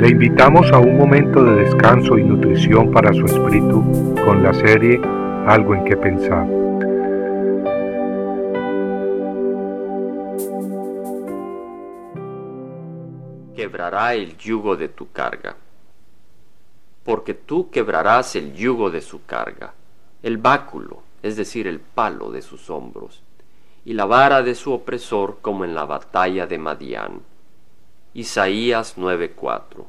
Le invitamos a un momento de descanso y nutrición para su espíritu con la serie Algo en que pensar. Quebrará el yugo de tu carga. Porque tú quebrarás el yugo de su carga, el báculo, es decir, el palo de sus hombros, y la vara de su opresor como en la batalla de Madián Isaías 9:4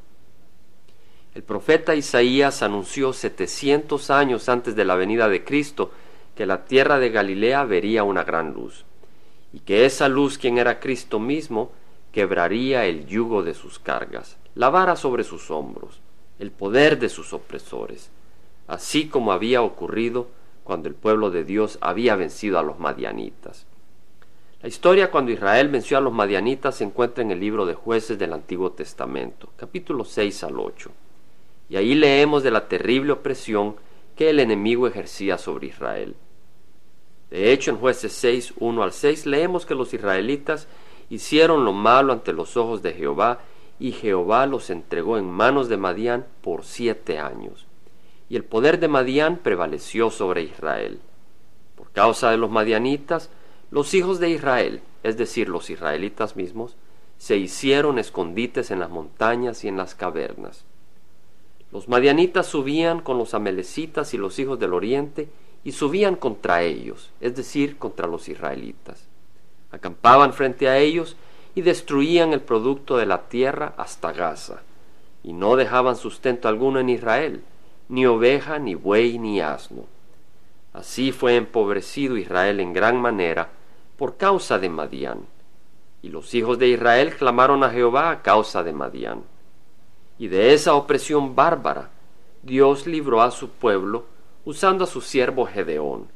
El profeta Isaías anunció setecientos años antes de la venida de Cristo que la tierra de Galilea vería una gran luz, y que esa luz, quien era Cristo mismo, quebraría el yugo de sus cargas, la vara sobre sus hombros, el poder de sus opresores, así como había ocurrido cuando el pueblo de Dios había vencido a los madianitas. La historia cuando Israel venció a los madianitas se encuentra en el libro de jueces del Antiguo Testamento, capítulo 6 al 8. Y ahí leemos de la terrible opresión que el enemigo ejercía sobre Israel. De hecho, en jueces 6, 1 al 6 leemos que los israelitas hicieron lo malo ante los ojos de Jehová, y Jehová los entregó en manos de Madián por siete años. Y el poder de Madián prevaleció sobre Israel. Por causa de los madianitas, los hijos de Israel, es decir, los israelitas mismos, se hicieron escondites en las montañas y en las cavernas. Los madianitas subían con los amelecitas y los hijos del oriente y subían contra ellos, es decir, contra los israelitas. Acampaban frente a ellos y destruían el producto de la tierra hasta Gaza, y no dejaban sustento alguno en Israel, ni oveja, ni buey, ni asno. Así fue empobrecido Israel en gran manera, por causa de Madián. Y los hijos de Israel clamaron a Jehová a causa de Madián. Y de esa opresión bárbara, Dios libró a su pueblo usando a su siervo Gedeón,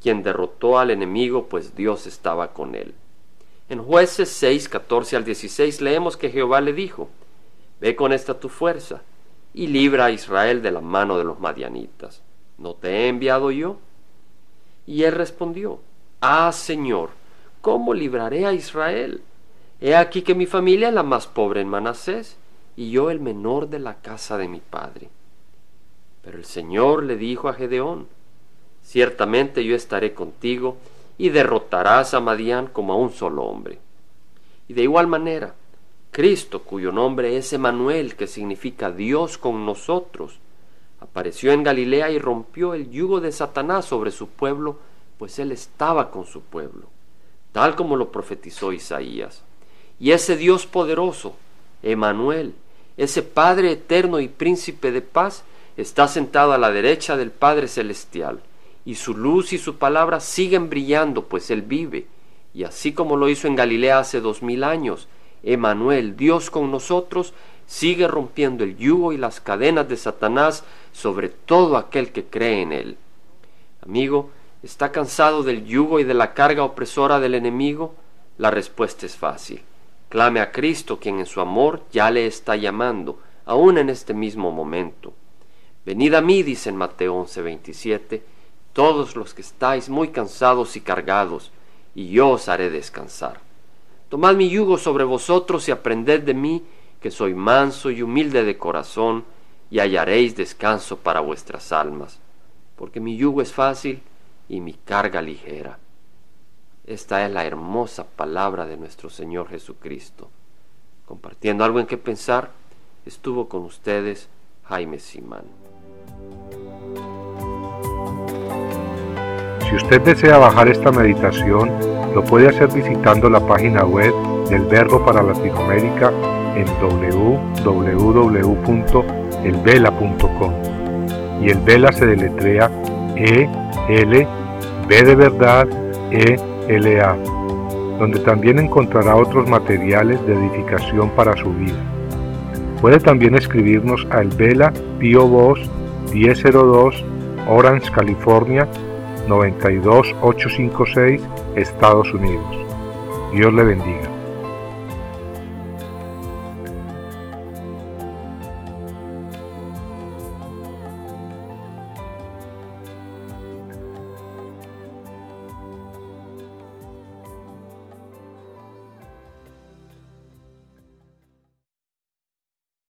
quien derrotó al enemigo, pues Dios estaba con él. En jueces 6, 14 al 16 leemos que Jehová le dijo, Ve con esta tu fuerza, y libra a Israel de la mano de los madianitas. ¿No te he enviado yo? Y él respondió, Ah, Señor, ¿cómo libraré a Israel? He aquí que mi familia es la más pobre en Manasés, y yo el menor de la casa de mi padre. Pero el Señor le dijo a Gedeón, Ciertamente yo estaré contigo, y derrotarás a Madián como a un solo hombre. Y de igual manera, Cristo, cuyo nombre es Emanuel, que significa Dios con nosotros, apareció en Galilea y rompió el yugo de Satanás sobre su pueblo, pues él estaba con su pueblo tal como lo profetizó Isaías. Y ese Dios poderoso, Emanuel, ese Padre eterno y príncipe de paz, está sentado a la derecha del Padre celestial, y su luz y su palabra siguen brillando, pues Él vive. Y así como lo hizo en Galilea hace dos mil años, Emanuel, Dios con nosotros, sigue rompiendo el yugo y las cadenas de Satanás sobre todo aquel que cree en Él. Amigo, ¿Está cansado del yugo y de la carga opresora del enemigo? La respuesta es fácil. Clame a Cristo, quien en su amor ya le está llamando, aún en este mismo momento. Venid a mí, dice en Mateo 11:27, todos los que estáis muy cansados y cargados, y yo os haré descansar. Tomad mi yugo sobre vosotros y aprended de mí, que soy manso y humilde de corazón, y hallaréis descanso para vuestras almas, porque mi yugo es fácil y mi carga ligera. Esta es la hermosa palabra de nuestro Señor Jesucristo. Compartiendo algo en que pensar, estuvo con ustedes Jaime Simán. Si usted desea bajar esta meditación, lo puede hacer visitando la página web del Verbo para Latinoamérica en www.elvela.com. Y el Vela se deletrea E L B de verdad E L A, donde también encontrará otros materiales de edificación para su vida. Puede también escribirnos al Vela Pio Box 1002 Orange, California 92856, Estados Unidos. Dios le bendiga.